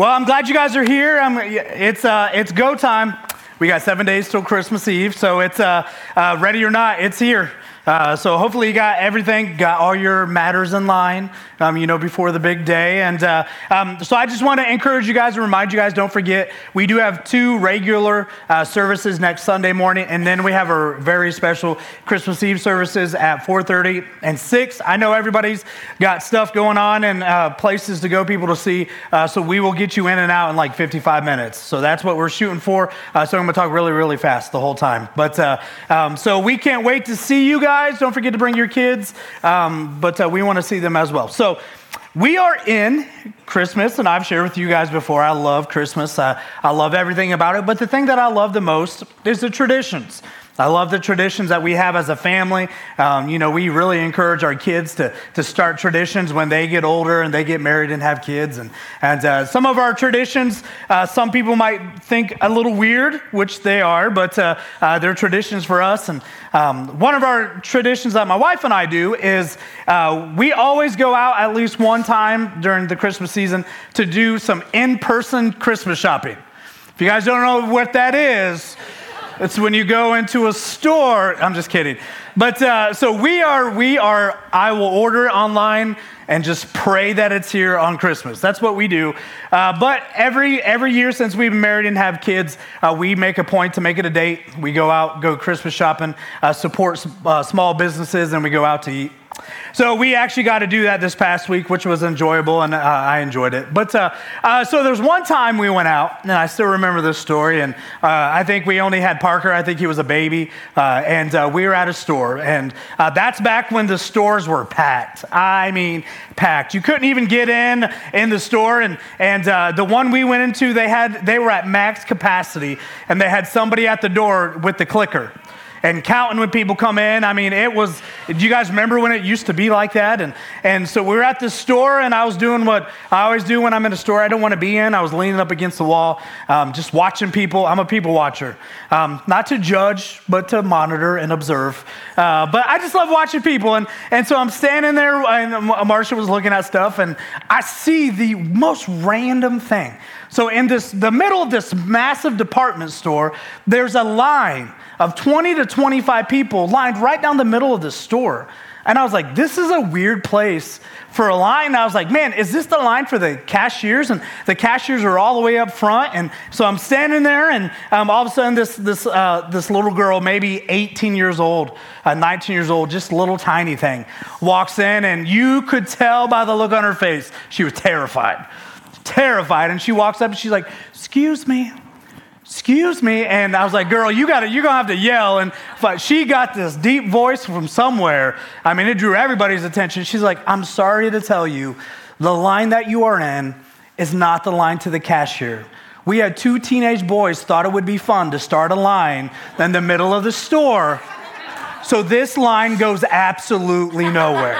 Well, I'm glad you guys are here. I'm, it's, uh, it's go time. We got seven days till Christmas Eve, so it's uh, uh, ready or not, it's here. Uh, so hopefully you got everything, got all your matters in line, um, you know, before the big day. And uh, um, so I just want to encourage you guys and remind you guys, don't forget, we do have two regular uh, services next Sunday morning, and then we have our very special Christmas Eve services at 4.30 and 6. I know everybody's got stuff going on and uh, places to go, people to see, uh, so we will get you in and out in like 55 minutes. So that's what we're shooting for. so I'm going to talk really, really fast the whole time. But um, so we can't wait to see you guys guys. Don't forget to bring your kids, um, but uh, we want to see them as well. So, we are in Christmas, and I've shared with you guys before. I love Christmas. I, I love everything about it. But the thing that I love the most is the traditions. I love the traditions that we have as a family. Um, you know, we really encourage our kids to, to start traditions when they get older and they get married and have kids. And, and uh, some of our traditions, uh, some people might think a little weird, which they are, but uh, uh they're traditions for us. And um, one of our traditions that my wife and I do is uh, we always go out at least one time during the Christmas season to do some in person Christmas shopping. If you guys don't know what that is, it's when you go into a store. I'm just kidding. But uh, so we are, we are, I will order online and just pray that it's here on Christmas. That's what we do. Uh, but every, every year since we've been married and have kids, uh, we make a point to make it a date. We go out, go Christmas shopping, uh, support uh, small businesses, and we go out to eat. So we actually got to do that this past week, which was enjoyable, and uh, I enjoyed it. But uh, uh, so there's one time we went out, and I still remember this story. And uh, I think we only had Parker. I think he was a baby, uh, and uh, we were at a store, and that's back when the stores were packed. I mean, packed. You couldn't even get in in the store, and and the one we went into, they had they were at max capacity, and they had somebody at the door with the clicker and counting when people come in. I mean, it was, do you guys remember when it used to be like that? And, and so we were at the store, and I was doing what I always do when I'm in a store I don't want to be in. I was leaning up against the wall, um, just watching people. I'm a people watcher, um, not to judge, but to monitor and observe. Uh, but I just love watching people. And, and so I'm standing there, and Marsha was looking at stuff, and I see the most random thing. So in this, the middle of this massive department store, there's a line of 20 to 25 people lined right down the middle of the store. And I was like, this is a weird place for a line. I was like, man, is this the line for the cashiers? And the cashiers are all the way up front. And so I'm standing there, and um, all of a sudden, this, this, uh, this little girl, maybe 18 years old, uh, 19 years old, just a little tiny thing, walks in, and you could tell by the look on her face, she was terrified. Terrified. And she walks up and she's like, excuse me excuse me and i was like girl you gotta you're gonna have to yell and but she got this deep voice from somewhere. I mean it drew everybody's attention. She's like i'm sorry to tell you the line that you are in is not the line to the cashier. We had two teenage boys thought it would be fun to start a line in the middle of the store. So this line goes absolutely nowhere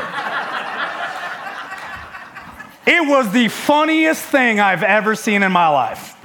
it was the funniest thing i've ever seen in my life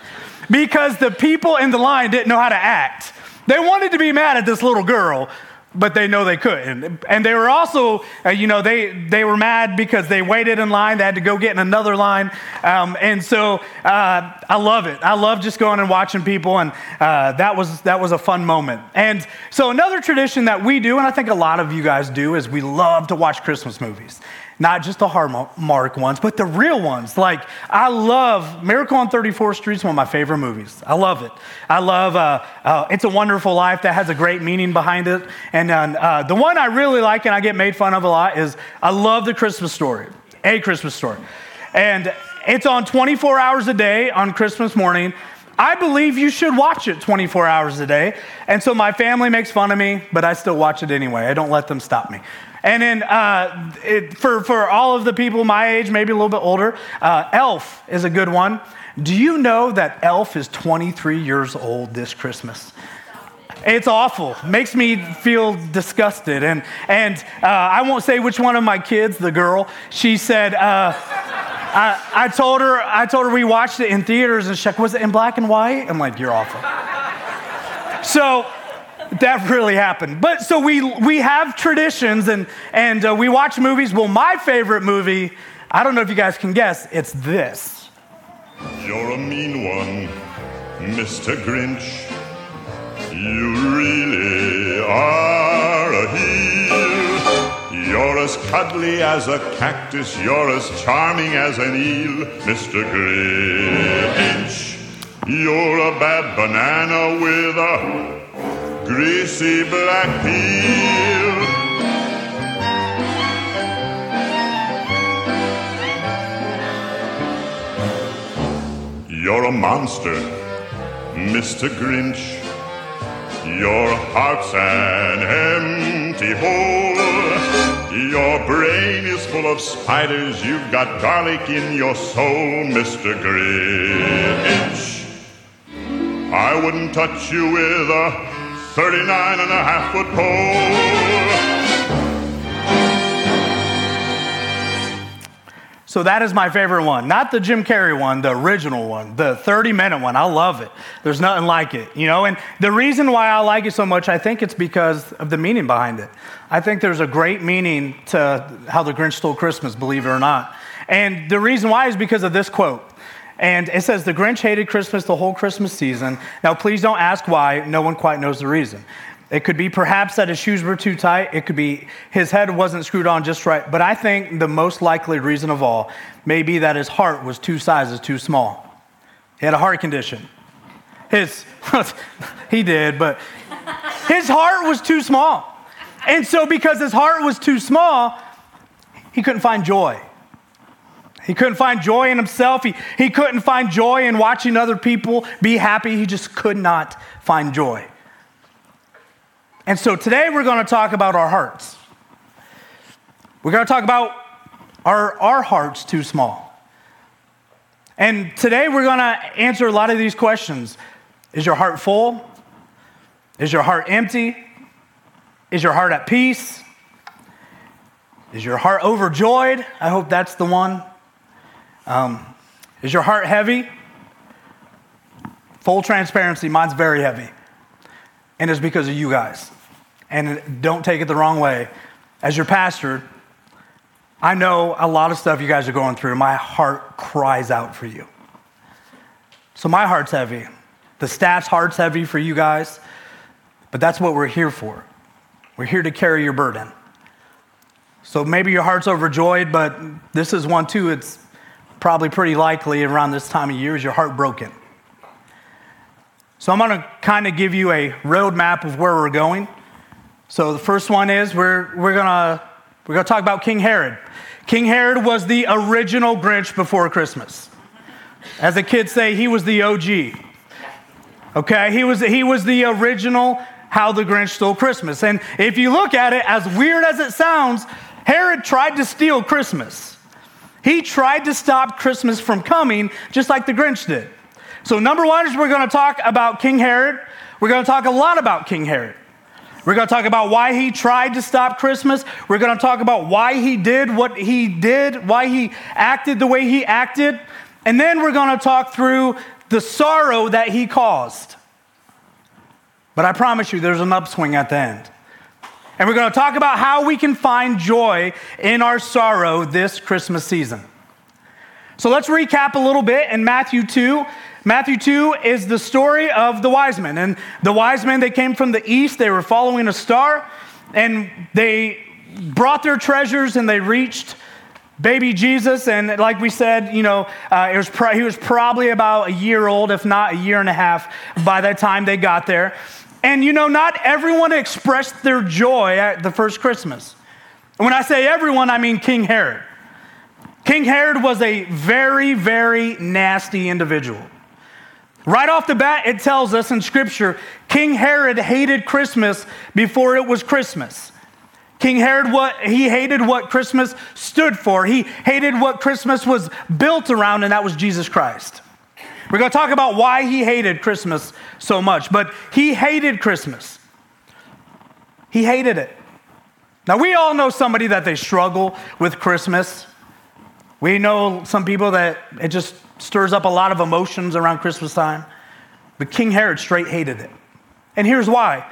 because the people in the line didn't know how to act. They wanted to be mad at this little girl, but they know they couldn't. And they were also, uh, you know, they, they were mad because they waited in line. They had to go get in another line. Um, and so uh, I love it. I love just going and watching people. And uh, that, was, that was a fun moment. And so another tradition that we do, and I think a lot of you guys do, is we love to watch Christmas movies. Not just the Hallmark ones, but the real ones. Like, I love Miracle on 34th Street is one of my favorite movies. I love it. I love uh, uh, It's a Wonderful Life that has a great meaning behind it. And uh, the one I really like and I get made fun of a lot is I love The Christmas Story, A Christmas Story. And it's on 24 hours a day on Christmas morning. I believe you should watch it 24 hours a day. And so my family makes fun of me, but I still watch it anyway. I don't let them stop me. And then uh, it, for, for all of the people my age, maybe a little bit older, uh, Elf is a good one. Do you know that Elf is 23 years old this Christmas? It's awful. Makes me feel disgusted. And, and uh, I won't say which one of my kids, the girl, she said, uh, I, I, told her, I told her we watched it in theaters and like, was it in black and white? I'm like, you're awful. so that really happened. But so we, we have traditions and, and uh, we watch movies. Well, my favorite movie, I don't know if you guys can guess, it's this. You're a mean one, Mr. Grinch. You really are a heel. You're as cuddly as a cactus, you're as charming as an eel, Mr. Grinch. You're a bad banana with a greasy black peel. You're a monster, Mr. Grinch. Your heart's an empty hole. Your brain is full of spiders. You've got garlic in your soul, Mr. Grinch. I wouldn't touch you with a 39 and a half foot pole. So that is my favorite one. Not the Jim Carrey one, the original one, the 30 minute one. I love it. There's nothing like it, you know? And the reason why I like it so much, I think it's because of the meaning behind it. I think there's a great meaning to how the Grinch stole Christmas, believe it or not. And the reason why is because of this quote. And it says, The Grinch hated Christmas the whole Christmas season. Now, please don't ask why. No one quite knows the reason. It could be perhaps that his shoes were too tight. It could be his head wasn't screwed on just right. But I think the most likely reason of all may be that his heart was two sizes too small. He had a heart condition. His, he did, but his heart was too small. And so, because his heart was too small, he couldn't find joy. He couldn't find joy in himself. He, he couldn't find joy in watching other people be happy. He just could not find joy. And so today we're going to talk about our hearts. We're going to talk about are our hearts too small? And today we're going to answer a lot of these questions. Is your heart full? Is your heart empty? Is your heart at peace? Is your heart overjoyed? I hope that's the one. Um, is your heart heavy? Full transparency, mine's very heavy. And it's because of you guys and don't take it the wrong way. As your pastor, I know a lot of stuff you guys are going through. My heart cries out for you. So my heart's heavy. The staff's heart's heavy for you guys, but that's what we're here for. We're here to carry your burden. So maybe your heart's overjoyed, but this is one too. It's probably pretty likely around this time of year is your heart broken. So I'm going to kind of give you a roadmap of where we're going. So the first one is we're, we're going to we're gonna talk about King Herod. King Herod was the original Grinch before Christmas. As the kids say, he was the OG. Okay, he was, he was the original How the Grinch Stole Christmas. And if you look at it, as weird as it sounds, Herod tried to steal Christmas. He tried to stop Christmas from coming, just like the Grinch did. So, number one is we're going to talk about King Herod. We're going to talk a lot about King Herod. We're going to talk about why he tried to stop Christmas. We're going to talk about why he did what he did, why he acted the way he acted. And then we're going to talk through the sorrow that he caused. But I promise you, there's an upswing at the end. And we're going to talk about how we can find joy in our sorrow this Christmas season. So let's recap a little bit in Matthew 2. Matthew 2 is the story of the wise men. And the wise men, they came from the east, they were following a star, and they brought their treasures and they reached baby Jesus. And like we said, you know, uh, was pro- he was probably about a year old, if not a year and a half, by the time they got there. And you know, not everyone expressed their joy at the first Christmas. And when I say everyone, I mean King Herod. King Herod was a very, very nasty individual. Right off the bat, it tells us in Scripture King Herod hated Christmas before it was Christmas. King Herod, what, he hated what Christmas stood for. He hated what Christmas was built around, and that was Jesus Christ. We're going to talk about why he hated Christmas so much, but he hated Christmas. He hated it. Now, we all know somebody that they struggle with Christmas. We know some people that it just stirs up a lot of emotions around Christmas time. But King Herod straight hated it. And here's why.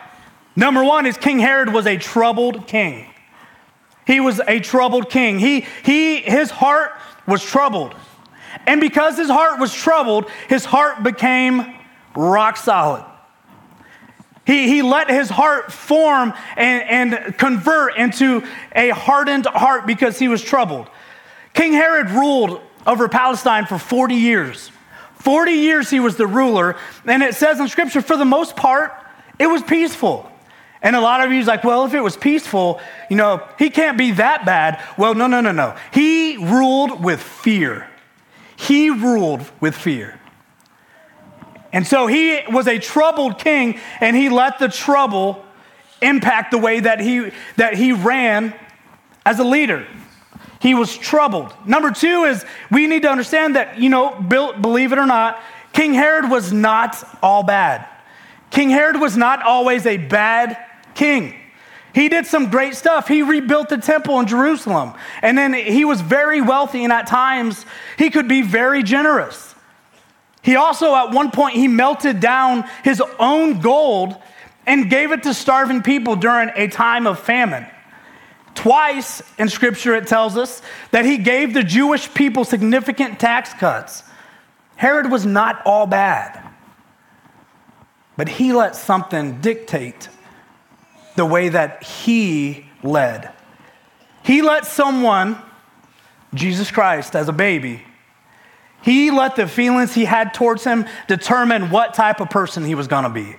Number one is King Herod was a troubled king. He was a troubled king. He, he, his heart was troubled. And because his heart was troubled, his heart became rock solid. He, he let his heart form and, and convert into a hardened heart because he was troubled. King Herod ruled over Palestine for 40 years. 40 years he was the ruler, and it says in scripture, for the most part, it was peaceful. And a lot of you is like, well, if it was peaceful, you know, he can't be that bad. Well, no, no, no, no. He ruled with fear. He ruled with fear. And so he was a troubled king, and he let the trouble impact the way that he, that he ran as a leader. He was troubled. Number two is we need to understand that, you know, believe it or not, King Herod was not all bad. King Herod was not always a bad king. He did some great stuff. He rebuilt the temple in Jerusalem. And then he was very wealthy, and at times he could be very generous. He also, at one point, he melted down his own gold and gave it to starving people during a time of famine. Twice in scripture, it tells us that he gave the Jewish people significant tax cuts. Herod was not all bad, but he let something dictate the way that he led. He let someone, Jesus Christ, as a baby, he let the feelings he had towards him determine what type of person he was going to be.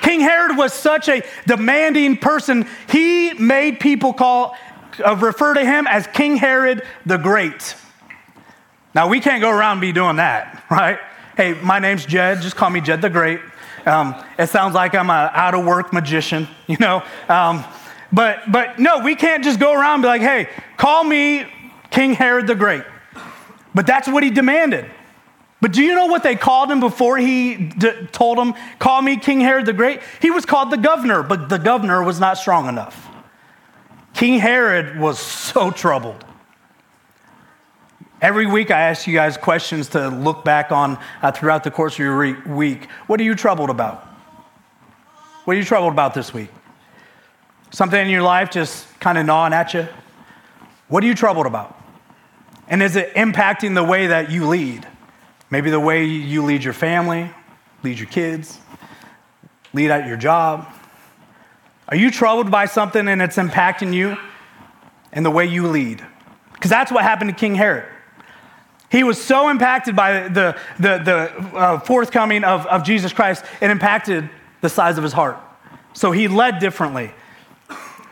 King Herod was such a demanding person, he made people call, uh, refer to him as King Herod the Great. Now, we can't go around and be doing that, right? Hey, my name's Jed, just call me Jed the Great. Um, it sounds like I'm an out of work magician, you know? Um, but, but no, we can't just go around and be like, hey, call me King Herod the Great. But that's what he demanded. But do you know what they called him before he d- told him, Call me King Herod the Great? He was called the governor, but the governor was not strong enough. King Herod was so troubled. Every week, I ask you guys questions to look back on uh, throughout the course of your re- week. What are you troubled about? What are you troubled about this week? Something in your life just kind of gnawing at you? What are you troubled about? And is it impacting the way that you lead? Maybe the way you lead your family, lead your kids, lead at your job. Are you troubled by something and it's impacting you and the way you lead? Because that's what happened to King Herod. He was so impacted by the, the, the uh, forthcoming of, of Jesus Christ, it impacted the size of his heart. So he led differently.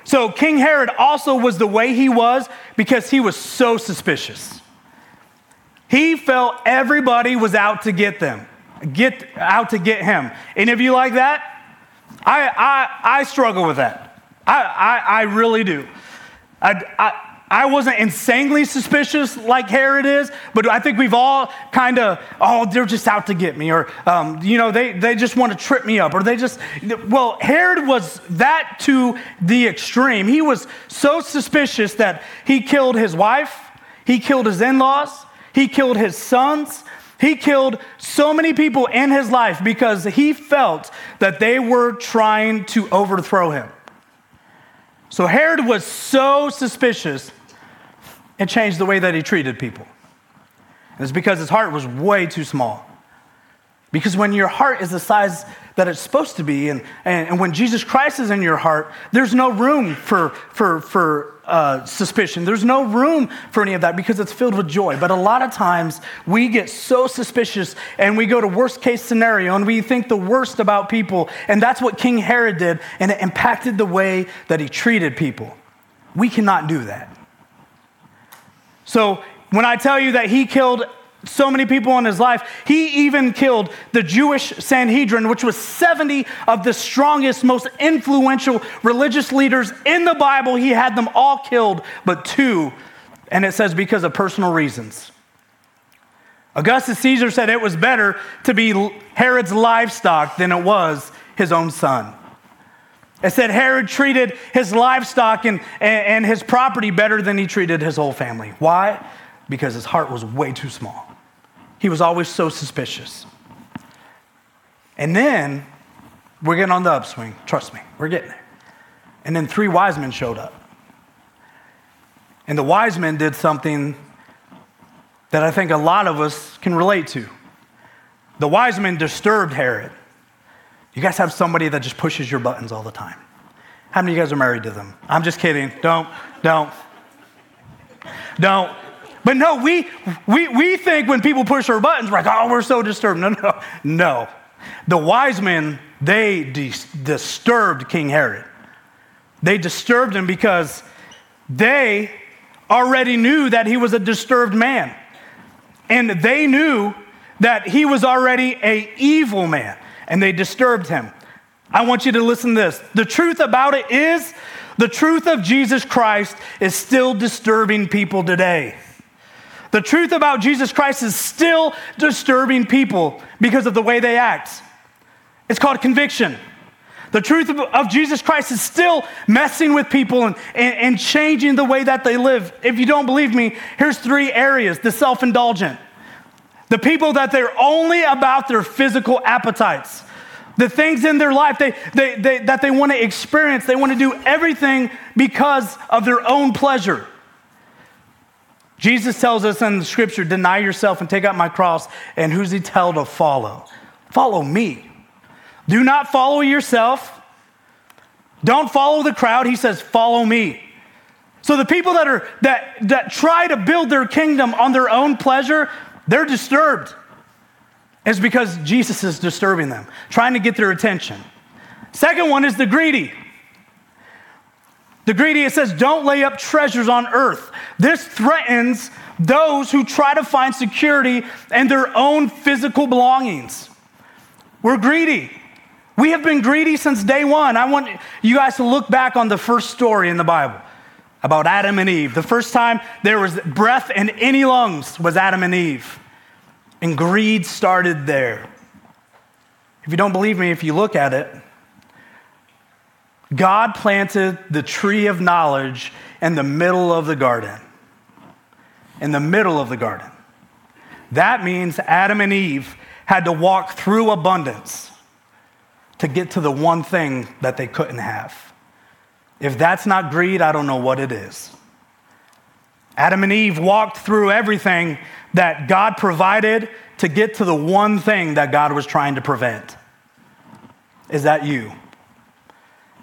So King Herod also was the way he was because he was so suspicious. He felt everybody was out to get them, get out to get him. Any of you like that? I, I, I struggle with that. I, I, I really do. I, I, I wasn't insanely suspicious like Herod is, but I think we've all kind of, oh, they're just out to get me, or, um, you know, they, they just want to trip me up, or they just, well, Herod was that to the extreme. He was so suspicious that he killed his wife, he killed his in laws, he killed his sons. He killed so many people in his life because he felt that they were trying to overthrow him. So Herod was so suspicious and changed the way that he treated people. And it's because his heart was way too small. Because when your heart is the size that it's supposed to be, and, and, and when Jesus Christ is in your heart, there's no room for, for, for uh, suspicion. There's no room for any of that because it's filled with joy. But a lot of times we get so suspicious and we go to worst case scenario and we think the worst about people. And that's what King Herod did, and it impacted the way that he treated people. We cannot do that. So when I tell you that he killed so many people in his life, he even killed the Jewish Sanhedrin, which was 70 of the strongest, most influential religious leaders in the Bible. He had them all killed, but two, and it says because of personal reasons. Augustus Caesar said it was better to be Herod's livestock than it was his own son. It said Herod treated his livestock and, and, his property better than he treated his whole family. Why? Because his heart was way too small. He was always so suspicious. And then we're getting on the upswing. Trust me, we're getting there. And then three wise men showed up. And the wise men did something that I think a lot of us can relate to. The wise men disturbed Herod. You guys have somebody that just pushes your buttons all the time. How many of you guys are married to them? I'm just kidding. Don't, don't, don't. But no, we, we, we think when people push our buttons, we're like, oh, we're so disturbed. No, no, no. The wise men, they dis- disturbed King Herod. They disturbed him because they already knew that he was a disturbed man. And they knew that he was already a evil man and they disturbed him. I want you to listen to this. The truth about it is the truth of Jesus Christ is still disturbing people today. The truth about Jesus Christ is still disturbing people because of the way they act. It's called conviction. The truth of, Jesus Christ is still messing with people and, and, and changing the way that they live. If you don't believe me, here's three areas the self indulgent, the people that they're only about their physical appetites, the things in their life they, they, they, that they want to experience. They want to do everything because of their own pleasure. Jesus tells us in the scripture, deny yourself and take up my cross. And who's he tell to follow? Follow me. Do not follow yourself. Don't follow the crowd. He says, follow me. So the people that are that that try to build their kingdom on their own pleasure, they're disturbed. It's because Jesus is disturbing them, trying to get their attention. Second one is the greedy. The greedy, it says, don't lay up treasures on earth. This threatens those who try to find security in their own physical belongings. We're greedy. We have been greedy since day one. I want you guys to look back on the first story in the Bible about Adam and Eve. The first time there was breath in any lungs was Adam and Eve. And greed started there. If you don't believe me, if you look at it, God planted the tree of knowledge in the middle of the garden. In the middle of the garden. That means Adam and Eve had to walk through abundance to get to the one thing that they couldn't have. If that's not greed, I don't know what it is. Adam and Eve walked through everything that God provided to get to the one thing that God was trying to prevent. Is that you?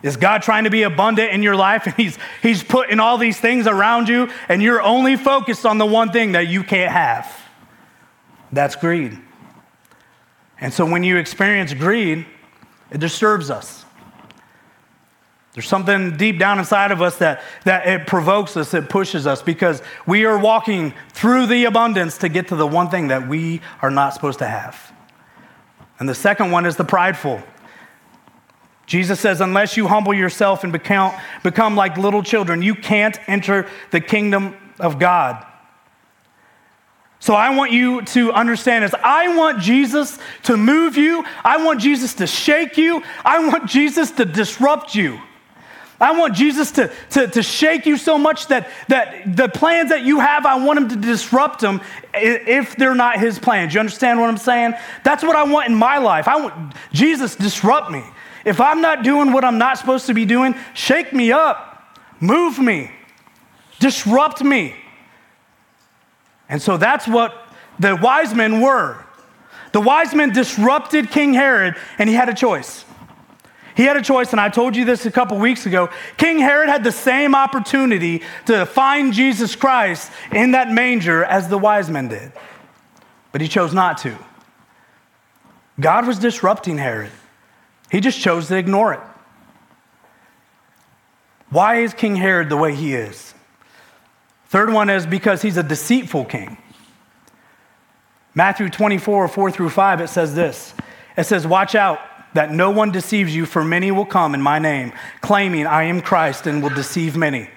Is God trying to be abundant in your life and he's, he's putting all these things around you and you're only focused on the one thing that you can't have? That's greed. And so when you experience greed, it disturbs us. There's something deep down inside of us that, that it provokes us, it pushes us because we are walking through the abundance to get to the one thing that we are not supposed to have. And the second one is the prideful. Jesus says, unless you humble yourself and become, become like little children, you can't enter the kingdom of God. So I want you to understand this. I want Jesus to move you. I want Jesus to shake you. I want Jesus to disrupt you. I want Jesus to, to, to shake you so much that, that the plans that you have, I want him to disrupt them if they're not his plans. You understand what I'm saying? That's what I want in my life. I want Jesus disrupt me. If I'm not doing what I'm not supposed to be doing, shake me up, move me, disrupt me. And so that's what the wise men were. The wise men disrupted King Herod, and he had a choice. He had a choice, and I told you this a couple weeks ago. King Herod had the same opportunity to find Jesus Christ in that manger as the wise men did, but he chose not to. God was disrupting Herod, he just chose to ignore it. Why is King Herod the way he is? Third one is because he's a deceitful king. Matthew 24, 4 through 5, it says this It says, Watch out that no one deceives you, for many will come in my name, claiming I am Christ and will deceive many.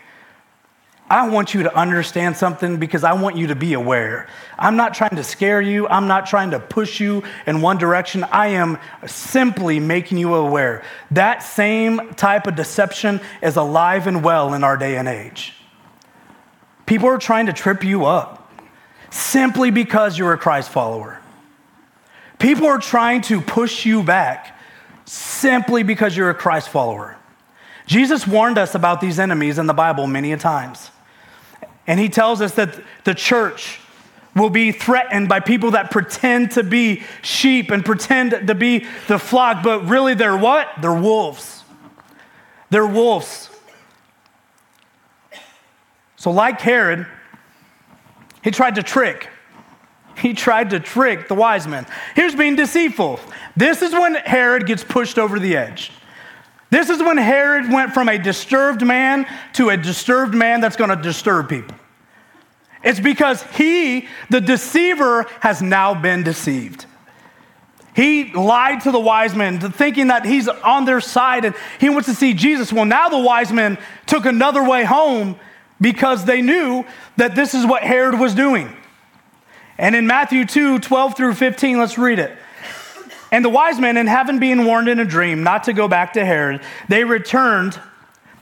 I want you to understand something because I want you to be aware. I'm not trying to scare you. I'm not trying to push you in one direction. I am simply making you aware. That same type of deception is alive and well in our day and age. People are trying to trip you up simply because you're a Christ follower. People are trying to push you back simply because you're a Christ follower. Jesus warned us about these enemies in the Bible many a times. And he tells us that the church will be threatened by people that pretend to be sheep and pretend to be the flock, but really they're what? They're wolves. They're wolves. So, like Herod, he tried to trick. He tried to trick the wise men. Here's being deceitful. This is when Herod gets pushed over the edge. This is when Herod went from a disturbed man to a disturbed man that's going to disturb people. It's because he, the deceiver, has now been deceived. He lied to the wise men, thinking that he's on their side and he wants to see Jesus. Well, now the wise men took another way home because they knew that this is what Herod was doing. And in Matthew 2 12 through 15, let's read it. And the wise men, in having been warned in a dream not to go back to Herod, they returned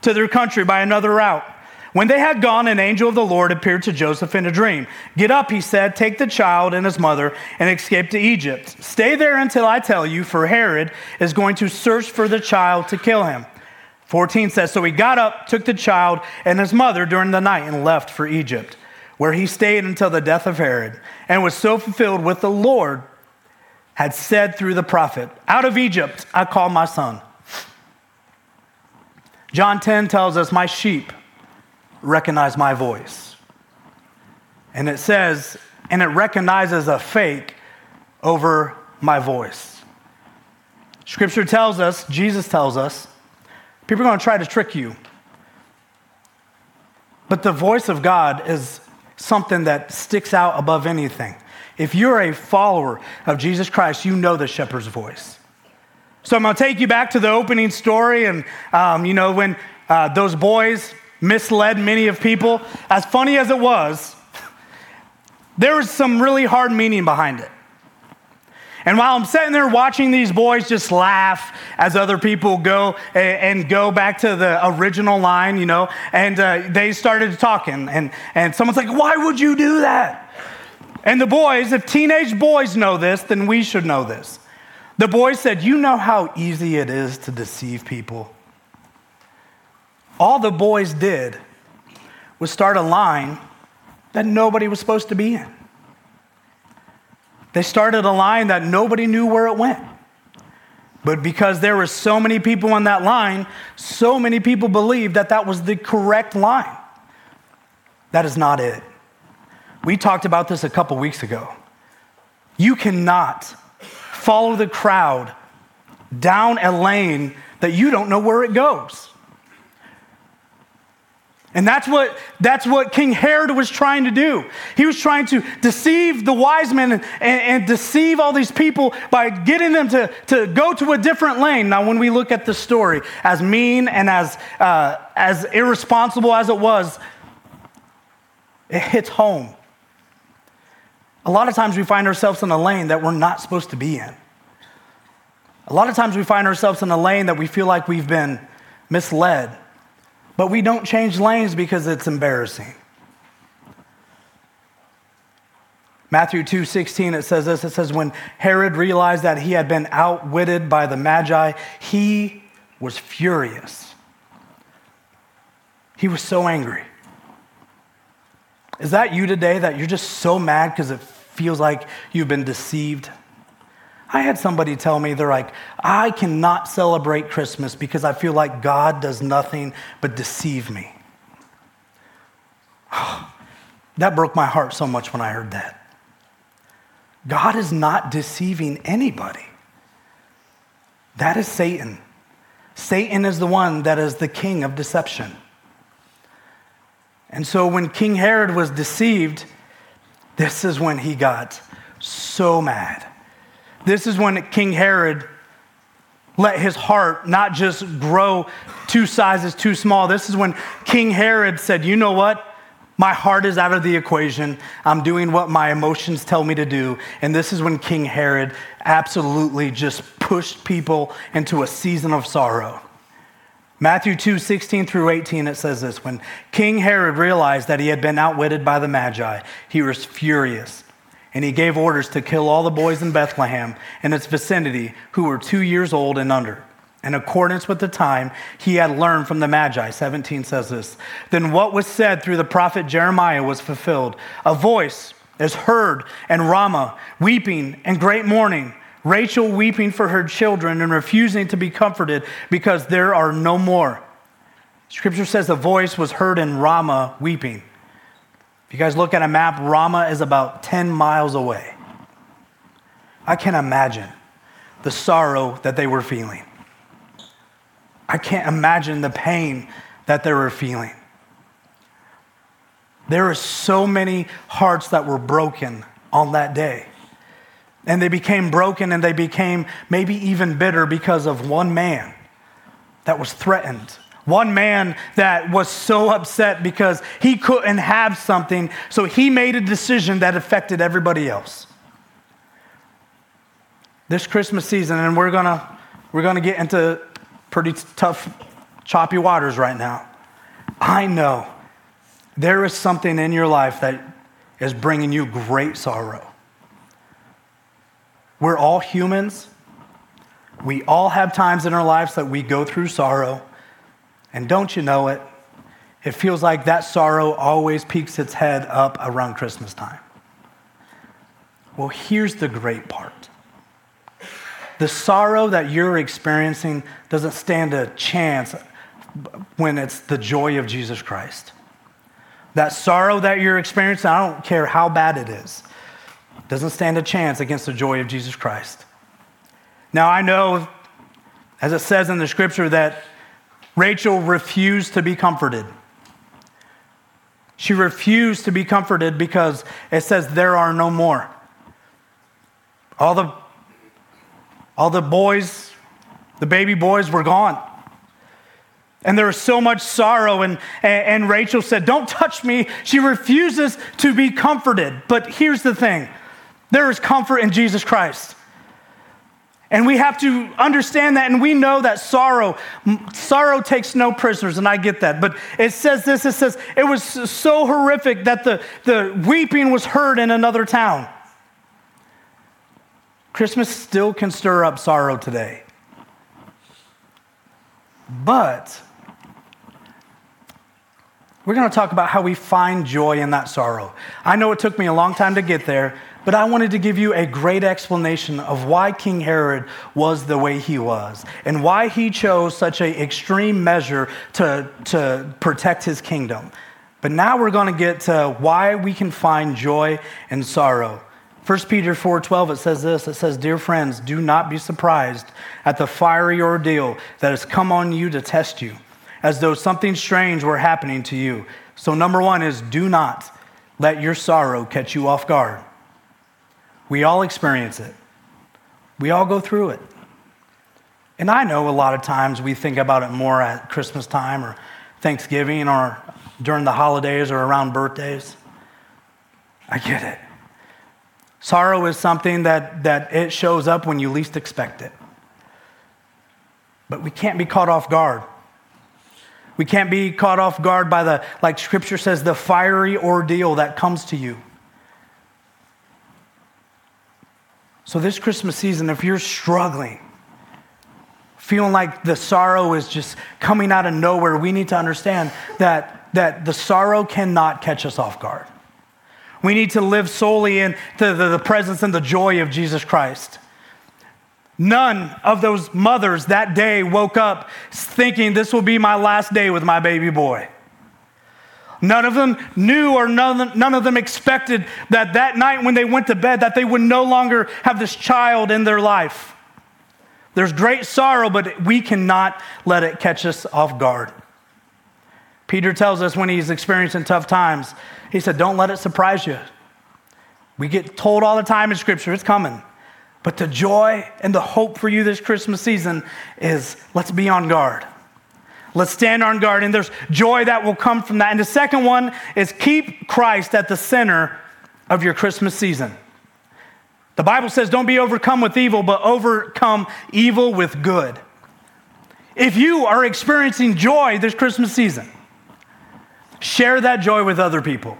to their country by another route. When they had gone, an angel of the Lord appeared to Joseph in a dream. Get up, he said, take the child and his mother and escape to Egypt. Stay there until I tell you, for Herod is going to search for the child to kill him. 14 says, So he got up, took the child and his mother during the night, and left for Egypt, where he stayed until the death of Herod, and was so fulfilled with the Lord had said through the prophet, Out of Egypt I call my son. John 10 tells us, My sheep recognize my voice. And it says, and it recognizes a fake over my voice. Scripture tells us, Jesus tells us, people are going to try to trick you. But the voice of God is something that sticks out above anything. If you're a follower of Jesus Christ, you know the shepherd's voice. So I'm going to take you back to the opening story, and um, you know when uh, those boys misled many of people. As funny as it was, there was some really hard meaning behind it. And while I'm sitting there watching these boys just laugh as other people go and, go back to the original line, you know, and uh, they started talking, and, and someone's like, Why would you do that? And the boys, if teenage boys know this, then we should know this. The boys said, You know how easy it is to deceive people? all the boys did was start a line that nobody was supposed to be in. They started a line that nobody knew where it went. But because there were so many people on that line, so many people believed that that was the correct line. That is not it. We talked about this a couple weeks ago. You cannot follow the crowd down a lane that you don't know where it goes. And that's what, that's what King Herod was trying to do. He was trying to deceive the wise men and, and, and, deceive all these people by getting them to, to go to a different lane. Now, when we look at the story, as mean and as, uh, as irresponsible as it was, it hits home. A lot of times we find ourselves in a lane that we're not supposed to be in. A lot of times we find ourselves in a lane that we feel like we've been misled but we don't change lanes because it's embarrassing. Matthew 2:16 it says this it says when Herod realized that he had been outwitted by the magi he was furious. He was so angry. Is that you today that you're just so mad because it feels like you've been deceived? I had somebody tell me, they're like, I cannot celebrate Christmas because I feel like God does nothing but deceive me. that broke my heart so much when I heard that. God is not deceiving anybody. That is Satan. Satan is the one that is the king of deception. And so when King Herod was deceived, this is when he got so mad. This is when King Herod let his heart not just grow two sizes too small. This is when King Herod said, You know what? My heart is out of the equation. I'm doing what my emotions tell me to do. And this is when King Herod absolutely just pushed people into a season of sorrow. Matthew 2 16 through 18, it says this When King Herod realized that he had been outwitted by the Magi, he was furious and he gave orders to kill all the boys in Bethlehem and its vicinity who were two years old and under. In accordance with the time he had learned from the Magi, 17 says this. Then what was said through the prophet Jeremiah was fulfilled. A voice is heard in Ramah, weeping and great mourning. Rachel weeping for her children and refusing to be comforted because there are no more. Scripture says the voice was heard in Ramah weeping. If you guys look at a map, Ramah is about 10 miles away. I can't imagine the sorrow that they were feeling. I can't imagine the pain that they were feeling. There are so many hearts that were broken on that day. And they became broken and they became maybe even bitter because of one man that was threatened. One man that was so upset because he couldn't have something, so he made a decision that affected everybody else. This Christmas season, and we're gonna, we're gonna get into pretty tough, choppy waters right now. I know there is something in your life that is bringing you great sorrow. We're all humans. We all have times in our lives that we go through sorrow. And don't you know it? It feels like that sorrow always peeks its head up around Christmas time. Well, here's the great part the sorrow that you're experiencing doesn't stand a chance when it's the joy of Jesus Christ. That sorrow that you're experiencing, I don't care how bad it is, doesn't stand a chance against the joy of Jesus Christ. Now, I know, as it says in the scripture, that Rachel refused to be comforted. She refused to be comforted because it says, There are no more. All the, all the boys, the baby boys were gone. And there was so much sorrow, and, and Rachel said, Don't touch me. She refuses to be comforted. But here's the thing there is comfort in Jesus Christ. And we have to understand that, and we know that sorrow, sorrow takes no prisoners, and I get that. But it says this it says, it was so horrific that the, the weeping was heard in another town. Christmas still can stir up sorrow today. But we're going to talk about how we find joy in that sorrow. I know it took me a long time to get there, but I wanted to give you a great explanation of why King Herod was the way he was and why he chose such an extreme measure to, to protect his kingdom. But now we're going to get to why we can find joy in sorrow. 1 Peter 4:12 it says this it says dear friends do not be surprised at the fiery ordeal that has come on you to test you as though something strange were happening to you. So, number one is do not let your sorrow catch you off guard. We all experience it, we all go through it. And I know a lot of times we think about it more at Christmas time or Thanksgiving or during the holidays or around birthdays. I get it. Sorrow is something that, that it shows up when you least expect it. But we can't be caught off guard. We can't be caught off guard by the, like scripture says, the fiery ordeal that comes to you. So, this Christmas season, if you're struggling, feeling like the sorrow is just coming out of nowhere, we need to understand that, that the sorrow cannot catch us off guard. We need to live solely in the, the, the presence and the joy of Jesus Christ. None of those mothers that day woke up thinking this will be my last day with my baby boy. None of them knew or none, none of them expected that that night when they went to bed that they would no longer have this child in their life. There's great sorrow, but we cannot let it catch us off guard. Peter tells us when he's experiencing tough times, he said, Don't let it surprise you. We get told all the time in Scripture, it's coming. But the joy and the hope for you this Christmas season is let's be on guard. Let's stand on guard, and there's joy that will come from that. And the second one is keep Christ at the center of your Christmas season. The Bible says, don't be overcome with evil, but overcome evil with good. If you are experiencing joy this Christmas season, share that joy with other people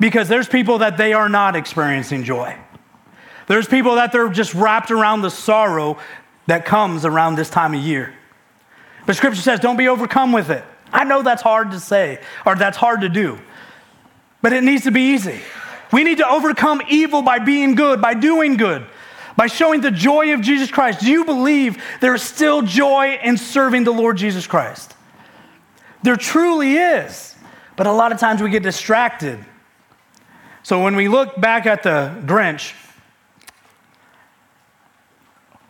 because there's people that they are not experiencing joy. There's people that they're just wrapped around the sorrow that comes around this time of year. But scripture says, don't be overcome with it. I know that's hard to say or that's hard to do, but it needs to be easy. We need to overcome evil by being good, by doing good, by showing the joy of Jesus Christ. Do you believe there is still joy in serving the Lord Jesus Christ? There truly is. But a lot of times we get distracted. So when we look back at the Grinch,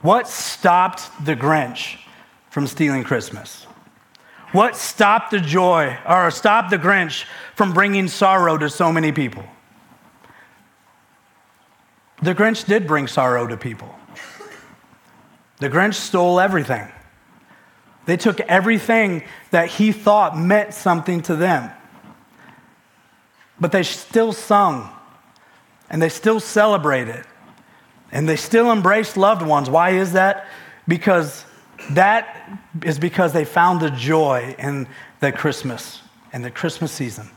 what stopped the Grinch from stealing Christmas? What stopped the joy or stopped the Grinch from bringing sorrow to so many people? The Grinch did bring sorrow to people. The Grinch stole everything. They took everything that he thought meant something to them. But they still sung and they still celebrated and they still embraced loved ones. Why is that? Because that is because they found the joy in the Christmas and the Christmas season.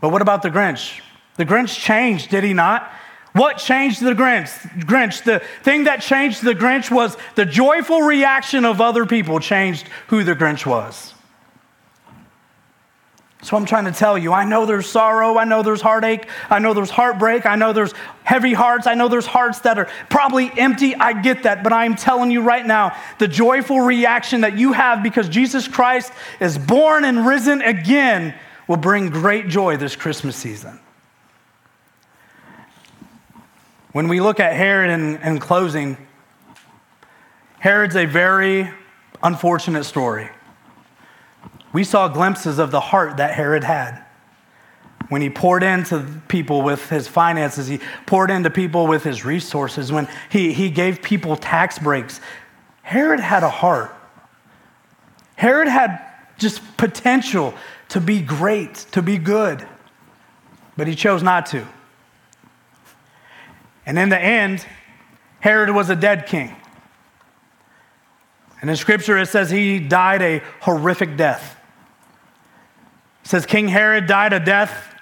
But what about the Grinch? The Grinch changed, did he not? What changed the Grinch? Grinch, the thing that changed the Grinch was the joyful reaction of other people changed who the Grinch was. So I'm trying to tell you, I know there's sorrow, I know there's heartache, I know there's heartbreak, I know there's heavy hearts, I know there's hearts that are probably empty. I get that, but I'm telling you right now, the joyful reaction that you have because Jesus Christ is born and risen again will bring great joy this Christmas season. When we look at Herod in, in closing, Herod's a very unfortunate story we saw glimpses of the heart that Herod had. When he poured into people with his finances, he poured into people with his resources, when he, he gave people tax breaks, Herod had a heart. Herod had just potential to be great, to be good, but he chose not to. And in the end, Herod was a dead king. And in scripture, it says he died a horrific death. It says King Herod died a death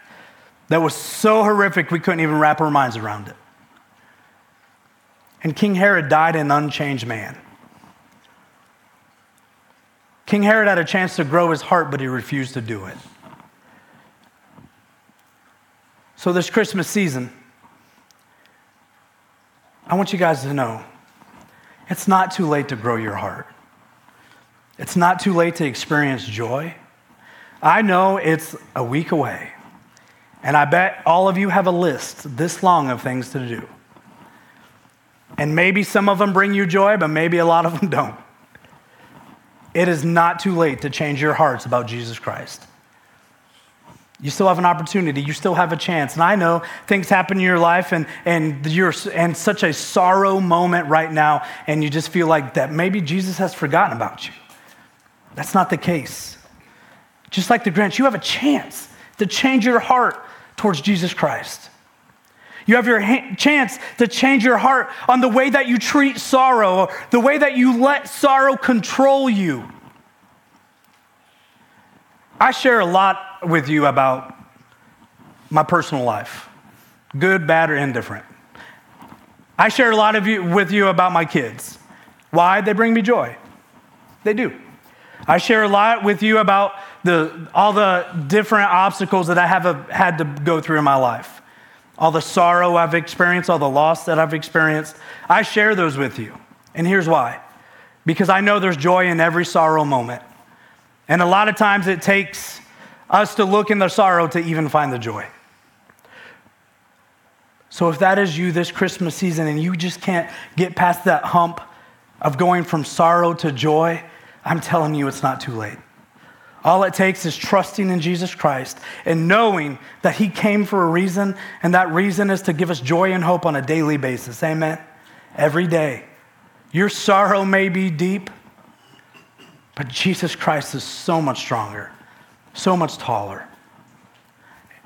that was so horrific we couldn't even wrap our minds around it. And King Herod died an unchanged man. King Herod had a chance to grow his heart, but he refused to do it. So, this Christmas season, I want you guys to know it's not too late to grow your heart. It's not too late to experience joy. I know it's a week away, and I bet all of you have a list this long of things to do. And maybe some of them bring you joy, but maybe a lot of them don't. It is not too late to change your hearts about Jesus Christ. You still have an opportunity. You still have a chance. And I know things happen in your life and, and you're in such a sorrow moment right now, and you just feel like that maybe Jesus has forgotten about you. That's not the case. Just like the Grinch, you have a chance to change your heart towards Jesus Christ. You have your ha- chance to change your heart on the way that you treat sorrow, the way that you let sorrow control you. I share a lot with you about my personal life, good, bad, or indifferent. I share a lot of you, with you about my kids. Why? They bring me joy. They do. I share a lot with you about the, all the different obstacles that I have uh, had to go through in my life, all the sorrow I've experienced, all the loss that I've experienced. I share those with you. And here's why because I know there's joy in every sorrow moment. And a lot of times it takes us to look in the sorrow to even find the joy. So if that is you this Christmas season and you just can't get past that hump of going from sorrow to joy, I'm telling you it's not too late. All it takes is trusting in Jesus Christ and knowing that He came for a reason, and that reason is to give us joy and hope on a daily basis. Amen? Every day. Your sorrow may be deep, but Jesus Christ is so much stronger, so much taller.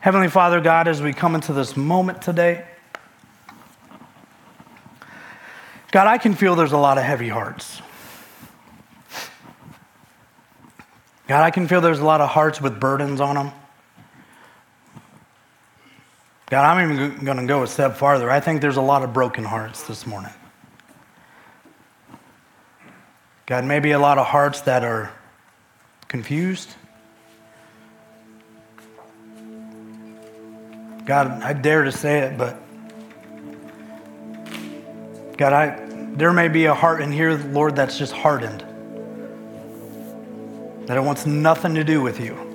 Heavenly Father, God, as we come into this moment today, God, I can feel there's a lot of heavy hearts. God, I can feel there's a lot of hearts with burdens on them. God, I'm even going to go a step farther. I think there's a lot of broken hearts this morning. God, maybe a lot of hearts that are confused. God, I dare to say it, but God, I there may be a heart in here, Lord, that's just hardened. That it wants nothing to do with you.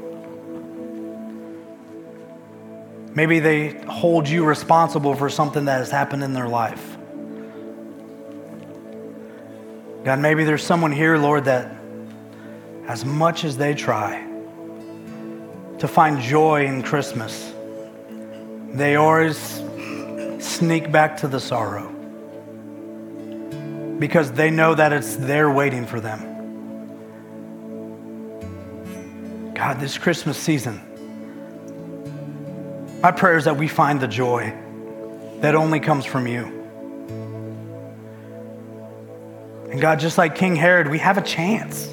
Maybe they hold you responsible for something that has happened in their life. God, maybe there's someone here, Lord, that as much as they try to find joy in Christmas, they always sneak back to the sorrow because they know that it's there waiting for them. God, this Christmas season, my prayer is that we find the joy that only comes from you. And God, just like King Herod, we have a chance.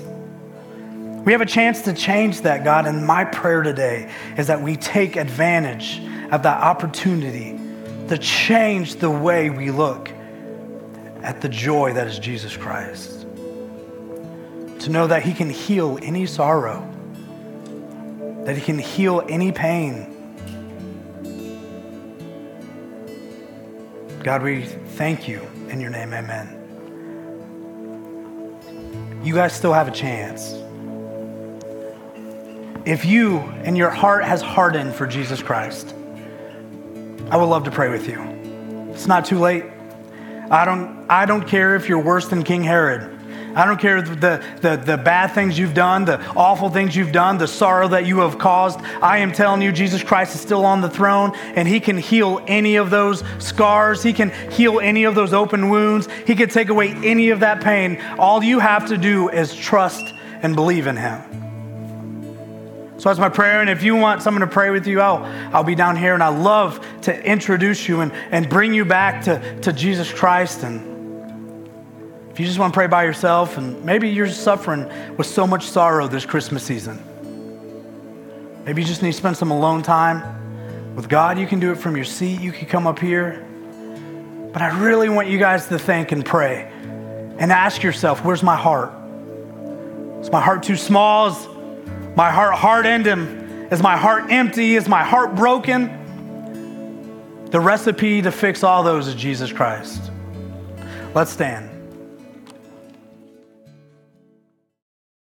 We have a chance to change that, God. And my prayer today is that we take advantage of that opportunity to change the way we look at the joy that is Jesus Christ. To know that He can heal any sorrow, that He can heal any pain. God, we thank you in your name, amen. You guys still have a chance. If you and your heart has hardened for Jesus Christ, I would love to pray with you. It's not too late. I don't, I don't care if you're worse than King Herod. I don't care the, the, the bad things you've done, the awful things you've done, the sorrow that you have caused. I am telling you, Jesus Christ is still on the throne and He can heal any of those scars. He can heal any of those open wounds. He can take away any of that pain. All you have to do is trust and believe in Him. So that's my prayer. And if you want someone to pray with you, I'll, I'll be down here and I love to introduce you and, and bring you back to, to Jesus Christ. And if you just want to pray by yourself and maybe you're suffering with so much sorrow this Christmas season, maybe you just need to spend some alone time with God. You can do it from your seat. You can come up here. But I really want you guys to think and pray and ask yourself, where's my heart? Is my heart too small? Is my heart hardened? Is my heart empty? Is my heart broken? The recipe to fix all those is Jesus Christ. Let's stand.